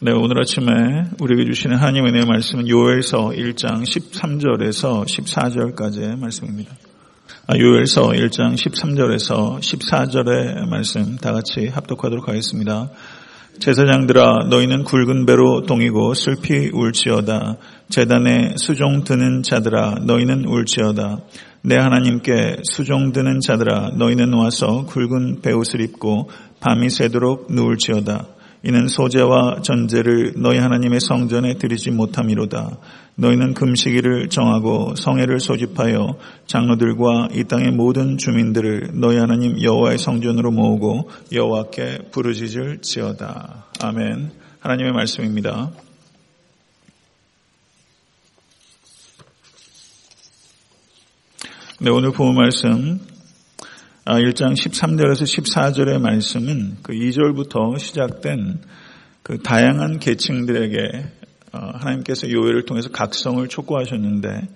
네, 오늘 아침에 우리에게 주시는 하나님의 은혜의 말씀은 요엘서 1장 13절에서 14절까지의 말씀입니다. 아, 요엘서 1장 13절에서 14절의 말씀 다 같이 합독하도록 하겠습니다. 제사장들아 너희는 굵은 배로 동이고 슬피 울지어다. 재단에 수종 드는 자들아 너희는 울지어다. 내 하나님께 수종 드는 자들아 너희는 와서 굵은 배옷을 입고 밤이 새도록 누울지어다. 이는 소재와 전제를 너희 하나님의 성전에 드리지 못함이로다. 너희는 금식일을 정하고 성회를 소집하여 장로들과 이 땅의 모든 주민들을 너희 하나님 여호와의 성전으로 모으고 여호와께 부르짖을 지어다. 아멘. 하나님의 말씀입니다. 네, 오늘 본 말씀 1장 아, 13절에서 14절의 말씀은 그 2절부터 시작된 그 다양한 계층들에게 어, 하나님께서 요회를 통해서 각성을 촉구하셨는데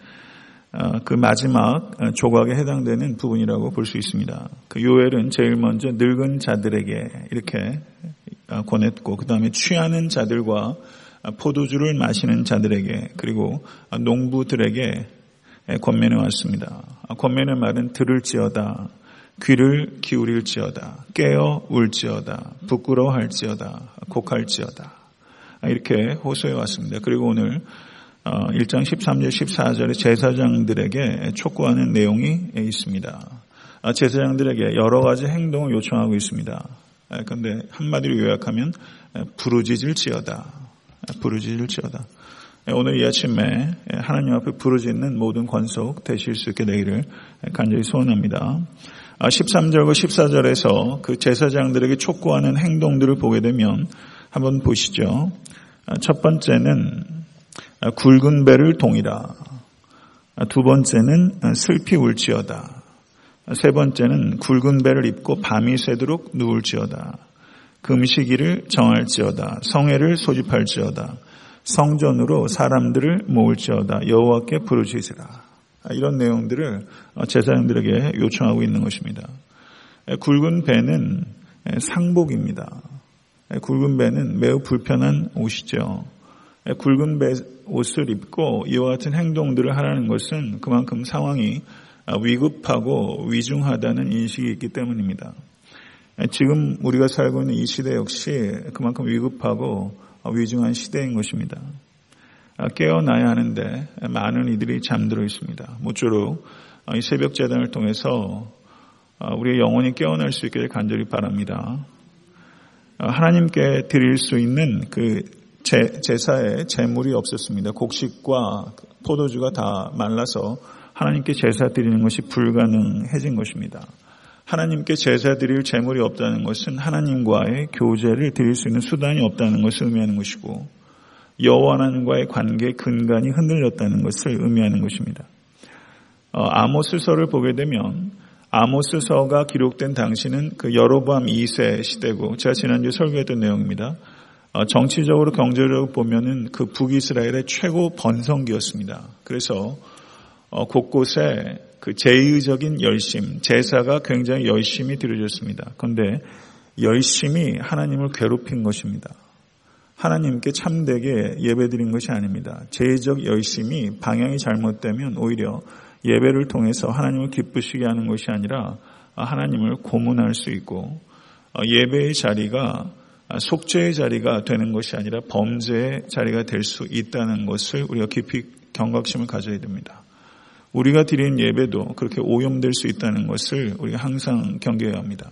어, 그 마지막 조각에 해당되는 부분이라고 볼 수 있습니다. 그 요엘은 제일 먼저 늙은 자들에게 이렇게 어, 권했고 그 다음에 취하는 자들과 포도주를 마시는 자들에게 그리고 농부들에게 권면해 왔습니다. 권면의 말은 들을지어다 귀를 기울일지어다. 깨어 울지어다. 부끄러워할지어다. 곡할지어다. 이렇게 호소해 왔습니다. 그리고 오늘 1장 어, 13절 14절에 제사장들에게 촉구하는 내용이 있습니다. 아, 제사장들에게 여러 가지 행동을 요청하고 있습니다. 그런데 한마디로 요약하면 부르짖을지어다. 부르짖을지어다. 오늘 이 아침에 하나님 앞에 부르짖는 모든 권속 되실 수 있게 되기를 간절히 소원합니다. 13절과 14절에서 그 제사장들에게 촉구하는 행동들을 보게 되면 한번 보시죠. 아, 첫 번째는 굵은 배를 동이라. 아, 두 번째는 슬피 울지어다. 세 번째는 굵은 배를 입고 밤이 새도록 누울지어다. 금식일을 정할지어다. 성회를 소집할지어다. 성전으로 사람들을 모을지어다. 여호와께 부르짖으라. 이런 내용들을 제사장들에게 요청하고 있는 것입니다. 굵은 배는 상복입니다. 굵은 배는 매우 불편한 옷이죠. 굵은 배 옷을 입고 이와 같은 행동들을 하라는 것은 그만큼 상황이 위급하고 위중하다는 인식이 있기 때문입니다. 지금 우리가 살고 있는 이 시대 역시 그만큼 위급하고 위중한 시대인 것입니다. 아, 깨어나야 하는데 많은 이들이 잠들어 있습니다. 모쪼록 아, 이 새벽 재단을 통해서 아, 우리의 영혼이 깨어날 수 있기를 간절히 바랍니다. 하나님께 드릴 수 있는 그 제 사에 재물이 없었습니다. 곡식과 포도주가 다 말라서 하나님께 제사 드리는 것이 불가능해진 것입니다. 하나님께 제사 드릴 재물이 없다는 것은 하나님과의 교제를 드릴 수 있는 수단이 없다는 것을 의미하는 것이고 여호와 하나님과의 관계 근간이 흔들렸다는 것을 의미하는 것입니다. 어, 아모스서를 보게 되면 아모스서가 기록된 당시는 그 여로보암 2세 시대고 제가 지난주에 설교했던 내용입니다. 어, 정치적으로 경제적으로 보면은 그 북이스라엘의 최고 번성기였습니다. 그래서 어, 곳곳에 그 제의적인 열심, 제사가 굉장히 열심히 드려졌습니다. 그런데 열심히 하나님을 괴롭힌 것입니다. 하나님께 참되게 예배드린 것이 아닙니다. 제의적 열심이 방향이 잘못되면 오히려 예배를 통해서 하나님을 기쁘시게 하는 것이 아니라 하나님을 고문할 수 있고 예배의 자리가 속죄의 자리가 되는 것이 아니라 범죄의 자리가 될 수 있다는 것을 우리가 깊이 경각심을 가져야 됩니다. 우리가 드린 예배도 그렇게 오염될 수 있다는 것을 우리가 항상 경계해야 합니다.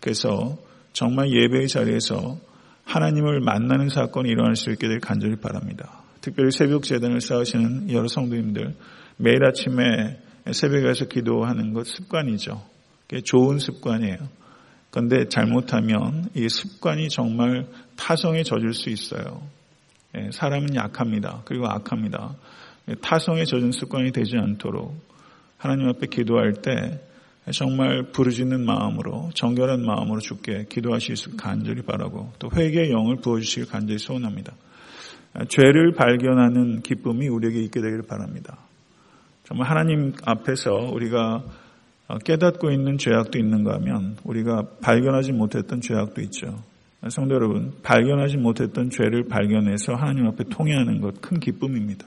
그래서 정말 예배의 자리에서 하나님을 만나는 사건이 일어날 수 있게 될 간절히 바랍니다. 특별히 새벽 재단을 쌓으시는 여러 성도님들 매일 아침에 새벽에 가서 기도하는 것 습관이죠. 좋은 습관이에요. 그런데 잘못하면 이 습관이 정말 타성에 젖을 수 있어요. 예, 사람은 약합니다. 그리고 악합니다. 타성에 젖은 습관이 되지 않도록 하나님 앞에 기도할 때 정말 부르짖는 마음으로 정결한 마음으로 죽게 기도하실 수 간절히 바라고 또 회개의 영을 부어주시길 간절히 소원합니다. 죄를 발견하는 기쁨이 우리에게 있게 되기를 바랍니다. 정말 하나님 앞에서 우리가 깨닫고 있는 죄악도 있는가 하면 우리가 발견하지 못했던 죄악도 있죠. 성도 여러분, 발견하지 못했던 죄를 발견해서 하나님 앞에 통회하는 것 큰 기쁨입니다.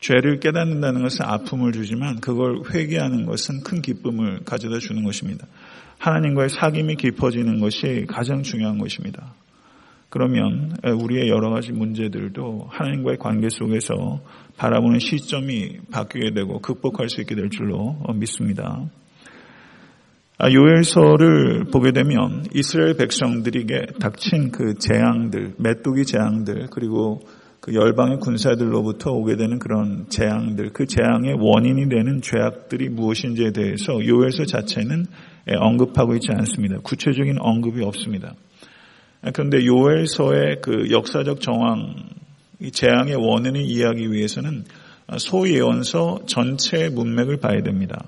죄를 깨닫는다는 것은 아픔을 주지만 그걸 회개하는 것은 큰 기쁨을 가져다 주는 것입니다. 하나님과의 사귐이 깊어지는 것이 가장 중요한 것입니다. 그러면 우리의 여러 가지 문제들도 하나님과의 관계 속에서 바라보는 시점이 바뀌게 되고 극복할 수 있게 될 줄로 믿습니다. 아, 요엘서를 보게 되면 이스라엘 백성들에게 닥친 그 재앙들, 메뚜기 재앙들, 그리고 그 열방의 군사들로부터 오게 되는 그런 재앙들, 그 재앙의 원인이 되는 죄악들이 무엇인지에 대해서 요엘서 자체는 언급하고 있지 않습니다. 구체적인 언급이 없습니다. 아, 그런데 요엘서의 그 역사적 정황, 이 재앙의 원인을 이해하기 위해서는 소예언서 전체의 문맥을 봐야 됩니다.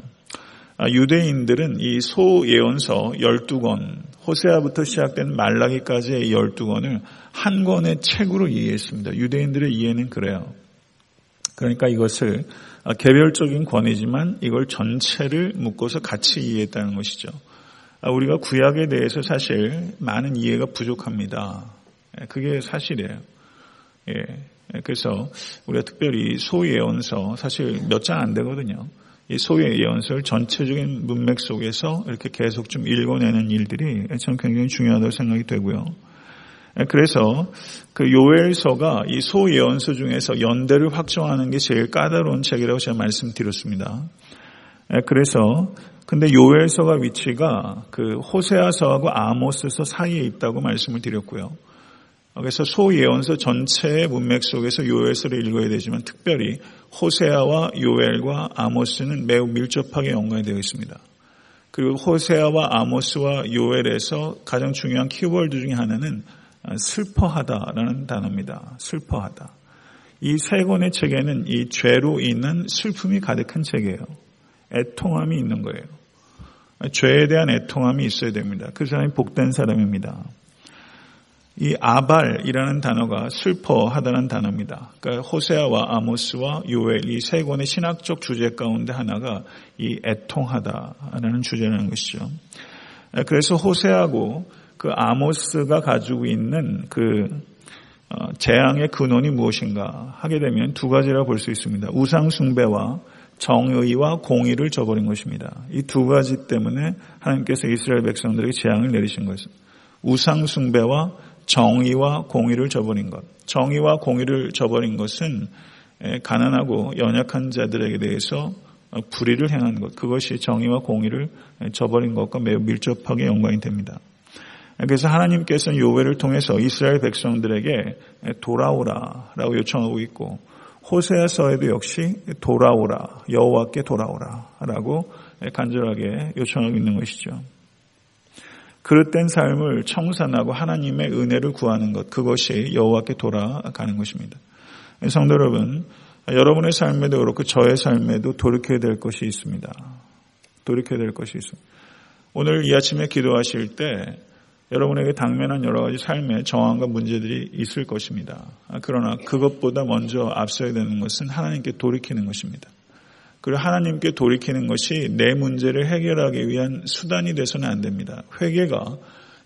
아, 유대인들은 이 소예언서 12권, 호세아부터 시작된 말라기까지의 12권을 한 권의 책으로 이해했습니다. 유대인들의 이해는 그래요. 그러니까 이것을 아, 개별적인 권이지만 이걸 전체를 묶어서 같이 이해했다는 것이죠. 아, 우리가 구약에 대해서 사실 많은 이해가 부족합니다. 예, 그게 사실이에요. 예, 그래서 우리가 특별히 소예언서 사실 몇 장 안 되거든요. 이 소의 예언서를 전체적인 문맥 속에서 이렇게 계속 좀 읽어내는 일들이 저는 굉장히 중요하다고 생각이 되고요. 그래서 그 요엘서가 이 소예언서 중에서 연대를 확정하는 게 제일 까다로운 책이라고 제가 말씀드렸습니다. 그래서 근데 요엘서가 위치가 그 호세아서하고 아모스서 사이에 있다고 말씀을 드렸고요. 그래서 소예언서 전체의 문맥 속에서 요엘서를 읽어야 되지만 특별히 호세아와 요엘과 아모스는 매우 밀접하게 연관이 되어 있습니다. 그리고 호세아와 아모스와 요엘에서 가장 중요한 키워드 중에 하나는 슬퍼하다라는 단어입니다. 슬퍼하다. 이 세 권의 책에는 이 죄로 인한 슬픔이 가득한 책이에요. 애통함이 있는 거예요. 죄에 대한 애통함이 있어야 됩니다. 그 사람이 복된 사람입니다. 이 아발이라는 단어가 슬퍼하다는 단어입니다. 그러니까 호세아와 아모스와 요엘 이 세 권의 신학적 주제 가운데 하나가 이 애통하다라는 주제라는 것이죠. 그래서 호세하고 그 아모스가 가지고 있는 그 어, 재앙의 근원이 무엇인가 하게 되면 두 가지라 볼 수 있습니다. 우상 숭배와 정의와 공의를 저버린 것입니다. 이 두 가지 때문에 하나님께서 이스라엘 백성들에게 재앙을 내리신 것입니다. 우상 숭배와 정의와 공의를 저버린 것. 정의와 공의를 저버린 것은 가난하고 연약한 자들에게 대해서 불의를 행한 것. 그것이 정의와 공의를 저버린 것과 매우 밀접하게 연관이 됩니다. 그래서 하나님께서는 요배를 통해서 이스라엘 백성들에게 돌아오라라고 요청하고 있고 호세아서에도 역시 돌아오라 여호와께 돌아오라라고 간절하게 요청하고 있는 것이죠. 그릇된 삶을 청산하고 하나님의 은혜를 구하는 것 그것이 여호와께 돌아가는 것입니다. 성도 여러분, 여러분의 삶에도 그렇고 저의 삶에도 돌이켜야 될 것이 있습니다. 돌이켜야 될 것이 있습니다. 오늘 이 아침에 기도하실 때 여러분에게 당면한 여러 가지 삶의 정황과 문제들이 있을 것입니다. 그러나 그것보다 먼저 앞서야 되는 것은 하나님께 돌이키는 것입니다. 그리고 하나님께 돌이키는 것이 내 문제를 해결하기 위한 수단이 돼서는 안 됩니다. 회개가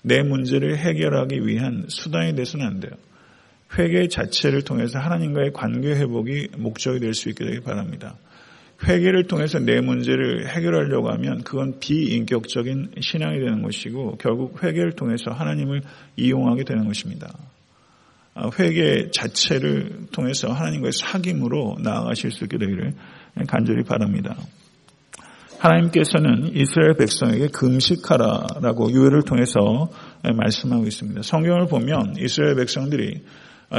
내 문제를 해결하기 위한 수단이 돼서는 안 돼요. 회개 자체를 통해서 하나님과의 관계 회복이 목적이 될 수 있게 되기 바랍니다. 회개를 통해서 내 문제를 해결하려고 하면 그건 비인격적인 신앙이 되는 것이고 결국 회개를 통해서 하나님을 이용하게 되는 것입니다. 아, 회개 자체를 통해서 하나님과의 사귐으로 나아가실 수 있게 되기를 간절히 바랍니다. 하나님께서는 이스라엘 백성에게 금식하라라고 유해를 통해서 말씀하고 있습니다. 성경을 보면 이스라엘 백성들이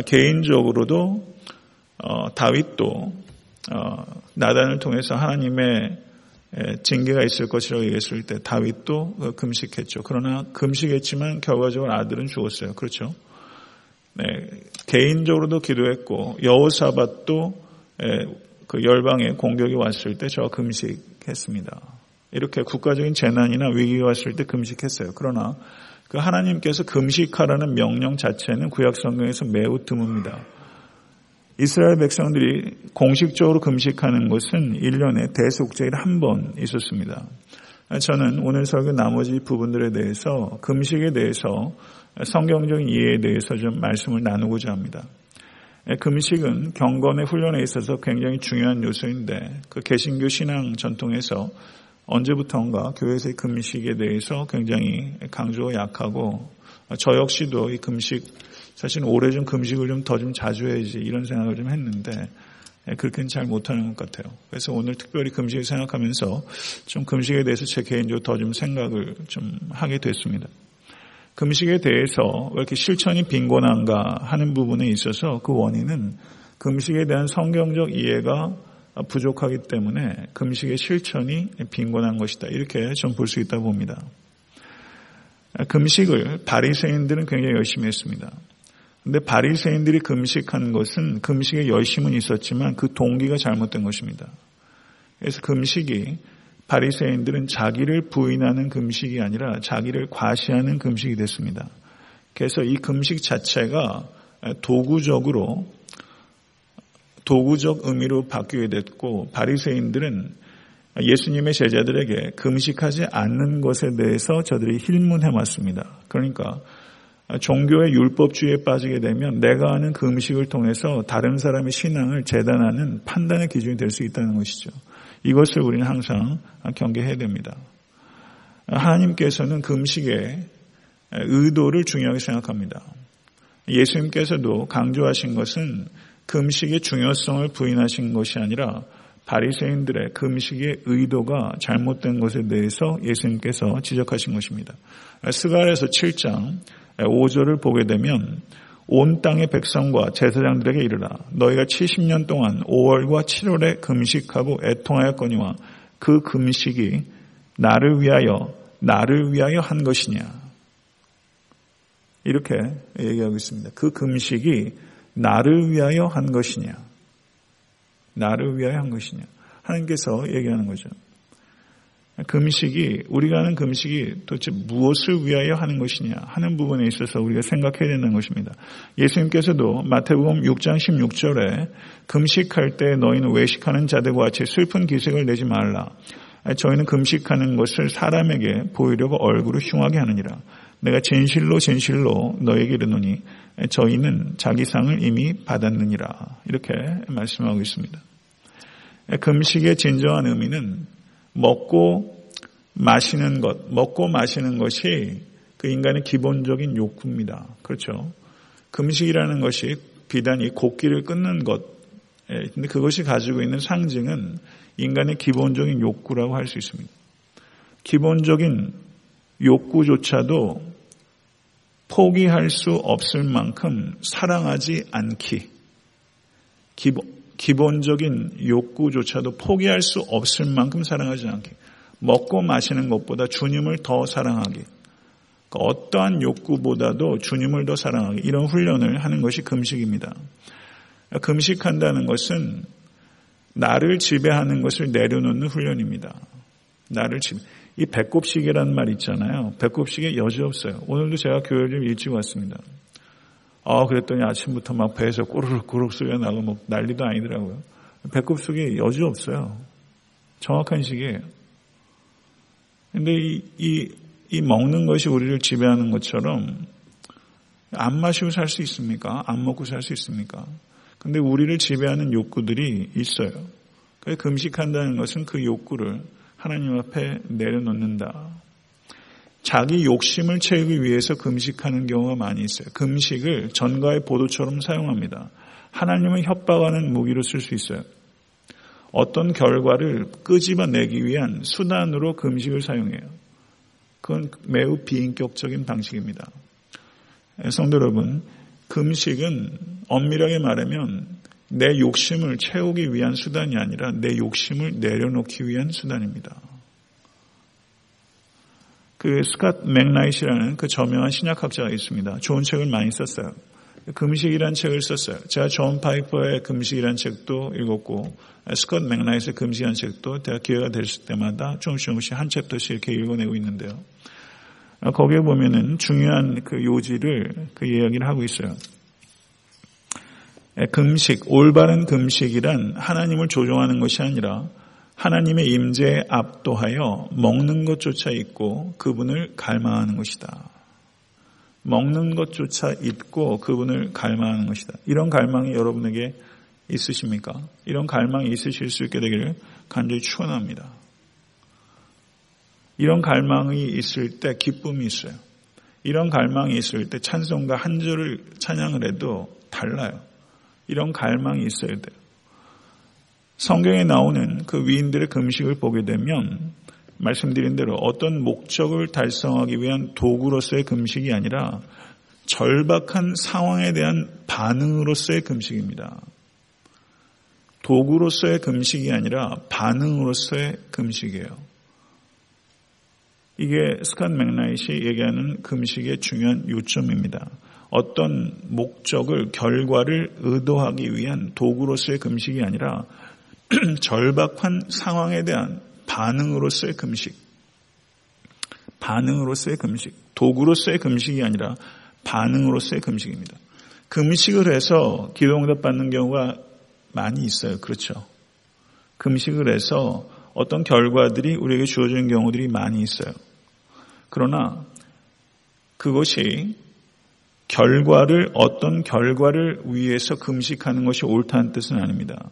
개인적으로도 어, 다윗도 어, 나단을 통해서 하나님의 징계가 있을 것이라고 얘기했을 때 다윗도 금식했죠. 그러나 금식했지만 결과적으로 아들은 죽었어요. 그렇죠? 네, 개인적으로도 기도했고 여호사밧도 그 열방에 공격이 왔을 때 저 금식했습니다. 이렇게 국가적인 재난이나 위기가 왔을 때 금식했어요. 그러나 그 하나님께서 금식하라는 명령 자체는 구약 성경에서 매우 드뭅니다. 이스라엘 백성들이 공식적으로 금식하는 것은 1년에 대속제일 한 번 있었습니다. 저는 오늘 설교 나머지 부분들에 대해서 금식에 대해서 성경적인 이해에 대해서 좀 말씀을 나누고자 합니다. 금식은 경건의 훈련에 있어서 굉장히 중요한 요소인데 그 개신교 신앙 전통에서 언제부턴가 교회에서의 금식에 대해서 굉장히 강조가 약하고 저 역시도 이 금식 사실 오래전 금식을 좀 더좀 좀 자주 해야지 이런 생각을 좀 했는데 그렇게는 잘 못하는 것 같아요. 그래서 오늘 특별히 금식을 생각하면서 좀 금식에 대해서 제 개인적으로 더 좀 생각을 좀 하게 됐습니다. 금식에 대해서 왜 이렇게 실천이 빈곤한가 하는 부분에 있어서 그 원인은 금식에 대한 성경적 이해가 부족하기 때문에 금식의 실천이 빈곤한 것이다. 이렇게 좀 볼 수 있다 고 봅니다. 금식을 바리새인들은 굉장히 열심히 했습니다. 근데 바리새인들이 금식한 것은 금식의 열심은 있었지만 그 동기가 잘못된 것입니다. 그래서 금식이 바리새인들은 자기를 부인하는 금식이 아니라 자기를 과시하는 금식이 됐습니다. 그래서 이 금식 자체가 도구적으로 도구적 의미로 바뀌게 됐고 바리새인들은 예수님의 제자들에게 금식하지 않는 것에 대해서 저들이 힐문해 왔습니다. 그러니까 종교의 율법주의에 빠지게 되면 내가 하는 금식을 통해서 다른 사람의 신앙을 재단하는 판단의 기준이 될 수 있다는 것이죠. 이것을 우리는 항상 경계해야 됩니다. 하나님께서는 금식의 의도를 중요하게 생각합니다. 예수님께서도 강조하신 것은 금식의 중요성을 부인하신 것이 아니라 바리새인들의 금식의 의도가 잘못된 것에 대해서 예수님께서 지적하신 것입니다. 스가랴서 7장 5절을 보게 되면 온 땅의 백성과 제사장들에게 이르라 너희가 70년 동안 5월과 7월에 금식하고 애통하였거니와 그 금식이 나를 위하여 나를 위하여 한 것이냐 이렇게 얘기하고 있습니다. 그 금식이 나를 위하여 한 것이냐 나를 위하여 한 것이냐 하나님께서 얘기하는 거죠. 금식이 우리가 하는 금식이 도대체 무엇을 위하여 하는 것이냐 하는 부분에 있어서 우리가 생각해야 되는 것입니다. 예수님께서도 마태복음 6장 16절에 금식할 때 너희는 외식하는 자들과 같이 슬픈 기색을 내지 말라. 저희는 금식하는 것을 사람에게 보이려고 얼굴을 흉하게 하느니라. 내가 진실로 진실로 너에게 이르노니 저희는 자기 상을 이미 받았느니라. 이렇게 말씀하고 있습니다. 금식의 진정한 의미는 먹고 마시는 것, 먹고 마시는 것이 그 인간의 기본적인 욕구입니다. 그렇죠. 금식이라는 것이 비단 이 곡기를 끊는 것, 예, 근데 그것이 가지고 있는 상징은 인간의 기본적인 욕구라고 할 수 있습니다. 기본적인 욕구조차도 포기할 수 없을 만큼 사랑하지 않기. 기본, 기본적인 욕구조차도 포기할 수 없을 만큼 사랑하지 않기. 먹고 마시는 것보다 주님을 더 사랑하기. 그러니까 어떠한 욕구보다도 주님을 더 사랑하기. 이런 훈련을 하는 것이 금식입니다. 금식한다는 것은 나를 지배하는 것을 내려놓는 훈련입니다. 나를 지배. 이 배꼽식이라는 말 있잖아요. 배꼽식에 여지 없어요. 오늘도 제가 교회를 좀 일찍 왔습니다. 아, 그랬더니 아침부터 막 배에서 꼬르륵 꼬르륵 소리가 나고 뭐 난리도 아니더라고요. 배꼽 속에 여지 없어요. 정확한 시기에요. 근데 이, 이, 이 먹는 것이 우리를 지배하는 것처럼 안 마시고 살 수 있습니까? 안 먹고 살 수 있습니까? 근데 우리를 지배하는 욕구들이 있어요. 금식한다는 것은 그 욕구를 하나님 앞에 내려놓는다. 자기 욕심을 채우기 위해서 금식하는 경우가 많이 있어요. 금식을 전가의 보도처럼 사용합니다. 하나님을 협박하는 무기로 쓸 수 있어요. 어떤 결과를 끄집어내기 위한 수단으로 금식을 사용해요. 그건 매우 비인격적인 방식입니다. 성도 여러분, 금식은 엄밀하게 말하면 내 욕심을 채우기 위한 수단이 아니라 내 욕심을 내려놓기 위한 수단입니다. 그 스캇 맥나이트라는 그 저명한 신약학자가 있습니다. 좋은 책을 많이 썼어요. 금식이라는 책을 썼어요. 제가 존 파이퍼의 금식이라는 책도 읽었고 스캇 맥나이트의 금식이라는 책도 제가 기회가 됐을 때마다 조금씩 조금씩 한 chapter씩 이렇게 읽어내고 있는데요. 거기에 보면은 중요한 그 요지를 그 이야기를 하고 있어요. 금식, 올바른 금식이란 하나님을 조종하는 것이 아니라 하나님의 임재에 압도하여 먹는 것조차 있고 그분을 갈망하는 것이다. 먹는 것조차 있고 그분을 갈망하는 것이다. 이런 갈망이 여러분에게 있으십니까? 이런 갈망이 있으실 수 있게 되기를 간절히 축원합니다. 이런 갈망이 있을 때 기쁨이 있어요. 이런 갈망이 있을 때 찬송가 한 절을 찬양을 해도 달라요. 이런 갈망이 있어야 돼요. 성경에 나오는 그 위인들의 금식을 보게 되면 말씀드린 대로 어떤 목적을 달성하기 위한 도구로서의 금식이 아니라 절박한 상황에 대한 반응으로서의 금식입니다. 도구로서의 금식이 아니라 반응으로서의 금식이에요. 이게 스칸 맥나잇이 얘기하는 금식의 중요한 요점입니다. 어떤 목적을, 결과를 의도하기 위한 도구로서의 금식이 아니라 절박한 상황에 대한 반응으로서의 금식. 반응으로서의 금식. 도구로서의 금식이 아니라 반응으로서의 금식입니다. 금식을 해서 기도응답 받는 경우가 많이 있어요. 그렇죠. 금식을 해서 어떤 결과들이 우리에게 주어지는 경우들이 많이 있어요. 그러나 그것이 결과를 어떤 결과를 위해서 금식하는 것이 옳다는 뜻은 아닙니다.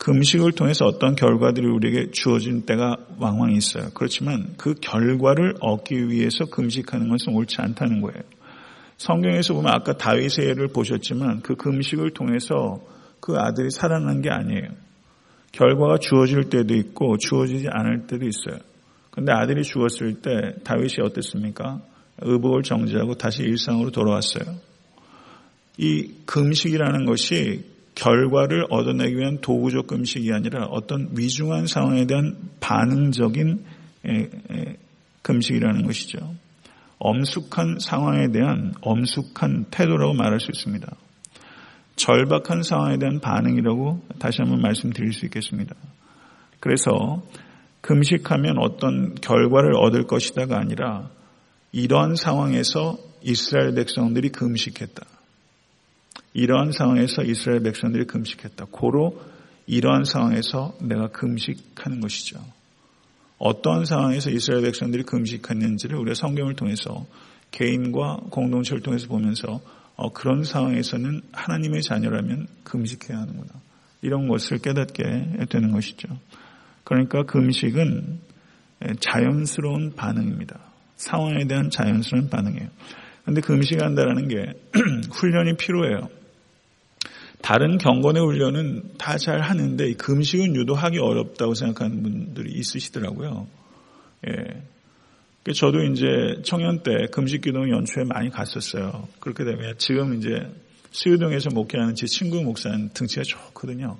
금식을 통해서 어떤 결과들이 우리에게 주어진 때가 왕왕 있어요. 그렇지만 그 결과를 얻기 위해서 금식하는 것은 옳지 않다는 거예요. 성경에서 보면 아까 다윗의 예를 보셨지만 그 금식을 통해서 그 아들이 살아난 게 아니에요. 결과가 주어질 때도 있고 주어지지 않을 때도 있어요. 근데 아들이 죽었을 때 다윗이 어땠습니까? 의복을 정지하고 다시 일상으로 돌아왔어요. 이 금식이라는 것이 결과를 얻어내기 위한 도구적 금식이 아니라 어떤 위중한 상황에 대한 반응적인 금식이라는 것이죠. 엄숙한 상황에 대한 엄숙한 태도라고 말할 수 있습니다. 절박한 상황에 대한 반응이라고 다시 한번 말씀드릴 수 있겠습니다. 그래서 금식하면 어떤 결과를 얻을 것이다가 아니라 이러한 상황에서 이스라엘 백성들이 금식했다. 이러한 상황에서 이스라엘 백성들이 금식했다. 고로 이러한 상황에서 내가 금식하는 것이죠. 어떠한 상황에서 이스라엘 백성들이 금식했는지를 우리가 성경을 통해서 개인과 공동체를 통해서 보면서 어, 그런 상황에서는 하나님의 자녀라면 금식해야 하는구나. 이런 것을 깨닫게 되는 것이죠. 그러니까 금식은 자연스러운 반응입니다. 상황에 대한 자연스러운 반응이에요. 그런데 금식한다라는 게 훈련이 필요해요. 다른 경건의 훈련은 다 잘 하는데 금식은 유도하기 어렵다고 생각하는 분들이 있으시더라고요. 예. 저도 이제 청년 때 금식기도 연초에 많이 갔었어요. 그렇게 되면 지금 이제 수유동에서 목회하는 제 친구 목사는 등치가 좋거든요.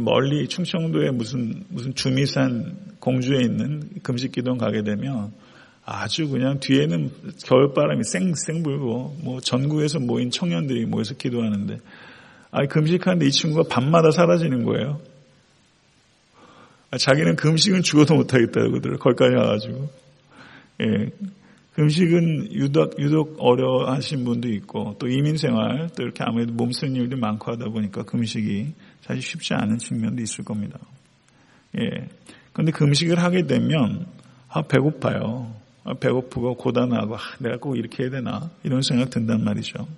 멀리 충청도에 무슨 무슨 주미산 공주에 있는 금식기도 가게 되면 아주 그냥 뒤에는 겨울바람이 쌩쌩 불고 뭐 전국에서 모인 청년들이 모여서 기도하는데 아 금식하는데 이 친구가 밤마다 사라지는 거예요. 아, 자기는 금식은 죽어도 못하겠다고 그러더라고요. 거기까지 와가지고. 예. 금식은 유독, 유독 어려하신 분도 있고, 또 이민생활, 또 이렇게 아무래도 몸 쓰는 일도 많고 하다 보니까 금식이 사실 쉽지 않은 측면도 있을 겁니다. 예. 근데 금식을 하게 되면, 아, 배고파요. 아, 배고프고 고단하고, 아, 내가 꼭 이렇게 해야 되나? 이런 생각 든단 말이죠.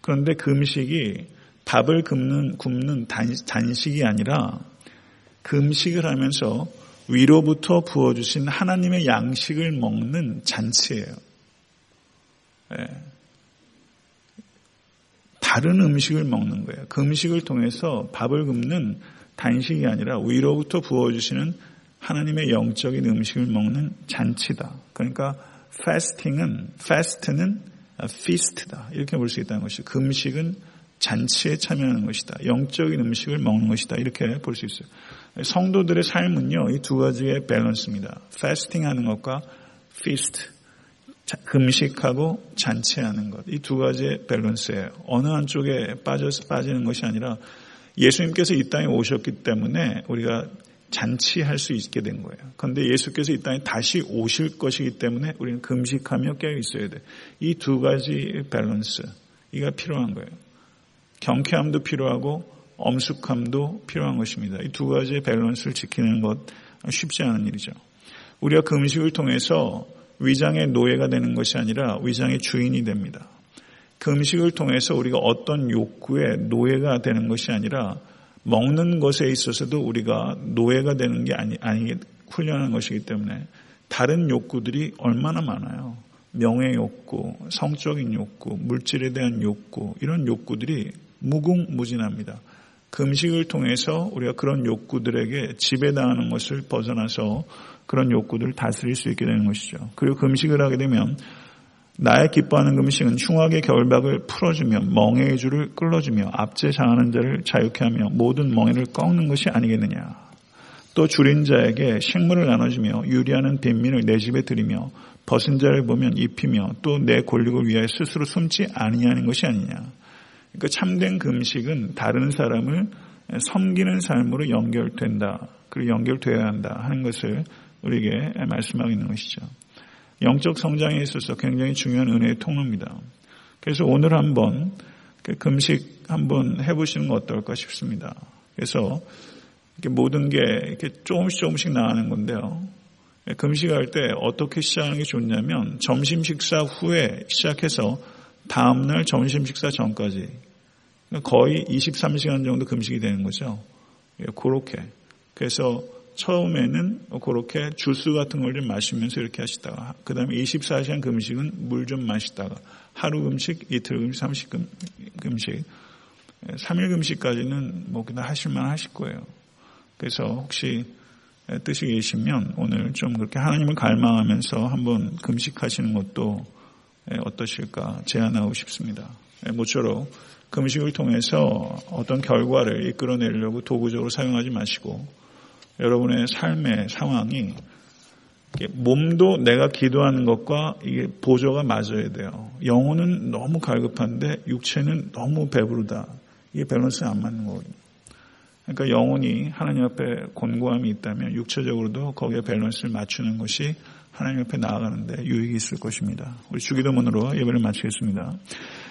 그런데 금식이 밥을 굽는, 굽는 단, 단식이 아니라 금식을 하면서 위로부터 부어주신 하나님의 양식을 먹는 잔치예요. 네. 다른 음식을 먹는 거예요. 그 음식을 통해서 밥을 굽는 단식이 아니라 위로부터 부어주시는 하나님의 영적인 음식을 먹는 잔치다. 그러니까 fasting은 fast는 feast다 이렇게 볼 수 있다는 것이죠. 금식은 잔치에 참여하는 것이다. 영적인 음식을 먹는 것이다. 이렇게 볼 수 있어요. 성도들의 삶은요, 이 두 가지의 밸런스입니다. 패스팅 하는 것과 feast, 금식하고 잔치하는 것. 이 두 가지의 밸런스예요. 어느 한쪽에 빠져서 빠지는 것이 아니라 예수님께서 이 땅에 오셨기 때문에 우리가 잔치할 수 있게 된 거예요. 그런데 예수께서 이 땅에 다시 오실 것이기 때문에 우리는 금식하며 깨어 있어야 돼. 이 두 가지 밸런스, 이가 필요한 거예요. 경쾌함도 필요하고 엄숙함도 필요한 것입니다. 이 두 가지의 밸런스를 지키는 것 쉽지 않은 일이죠. 우리가 금식을 통해서 위장의 노예가 되는 것이 아니라 위장의 주인이 됩니다. 금식을 통해서 우리가 어떤 욕구의 노예가 되는 것이 아니라 먹는 것에 있어서도 우리가 노예가 되는 게 아니, 아니, 훈련하는 것이기 때문에 다른 욕구들이 얼마나 많아요. 명예 욕구, 성적인 욕구, 물질에 대한 욕구, 이런 욕구들이 무궁무진합니다. 금식을 통해서 우리가 그런 욕구들에게 지배당하는 것을 벗어나서 그런 욕구들을 다스릴 수 있게 되는 것이죠. 그리고 금식을 하게 되면 나의 기뻐하는 금식은 흉악의 결박을 풀어주며 멍해의 줄을 끌어주며 압제 장하는 자를 자유케 하며 모든 멍해를 꺾는 것이 아니겠느냐. 또 줄인 자에게 식물을 나눠주며 유리하는 빈민을 내 집에 들이며 벗은 자를 보면 입히며 또 내 권력을 위하여 스스로 숨지 아니하는 것이 아니냐. 그러니까 참된 금식은 다른 사람을 섬기는 삶으로 연결된다. 그리고 연결되어야 한다 하는 것을 우리에게 말씀하고 있는 것이죠. 영적 성장에 있어서 굉장히 중요한 은혜의 통로입니다. 그래서 오늘 한번 그 금식 한번 해보시는 거 어떨까 싶습니다. 그래서 모든 게 이렇게 조금씩 조금씩 나가는 건데요. 금식할 때 어떻게 시작하는 게 좋냐면 점심 식사 후에 시작해서 다음날 점심 식사 전까지 거의 23시간 정도 금식이 되는 거죠. 예, 그렇게. 그래서 처음에는 그렇게 주스 같은 걸 좀 마시면서 이렇게 하시다가 그 다음에 24시간 금식은 물 좀 마시다가 하루 금식, 이틀 금식, 30 금식, 3일 금식까지는 뭐 그냥 하실만 하실 거예요. 그래서 혹시 뜻이 계시면 오늘 좀 그렇게 하나님을 갈망하면서 한번 금식하시는 것도 어떠실까 제안하고 싶습니다. 모쪼록 금식을 통해서 어떤 결과를 이끌어내려고 도구적으로 사용하지 마시고 여러분의 삶의 상황이 몸도 내가 기도하는 것과 이게 보조가 맞아야 돼요. 영혼은 너무 갈급한데 육체는 너무 배부르다. 이게 밸런스 안 맞는 거거든요. 그러니까 영혼이 하나님 앞에 곤고함이 있다면 육체적으로도 거기에 밸런스를 맞추는 것이 하나님 앞에 나아가는데 유익이 있을 것입니다. 우리 주기도문으로 예배를 마치겠습니다.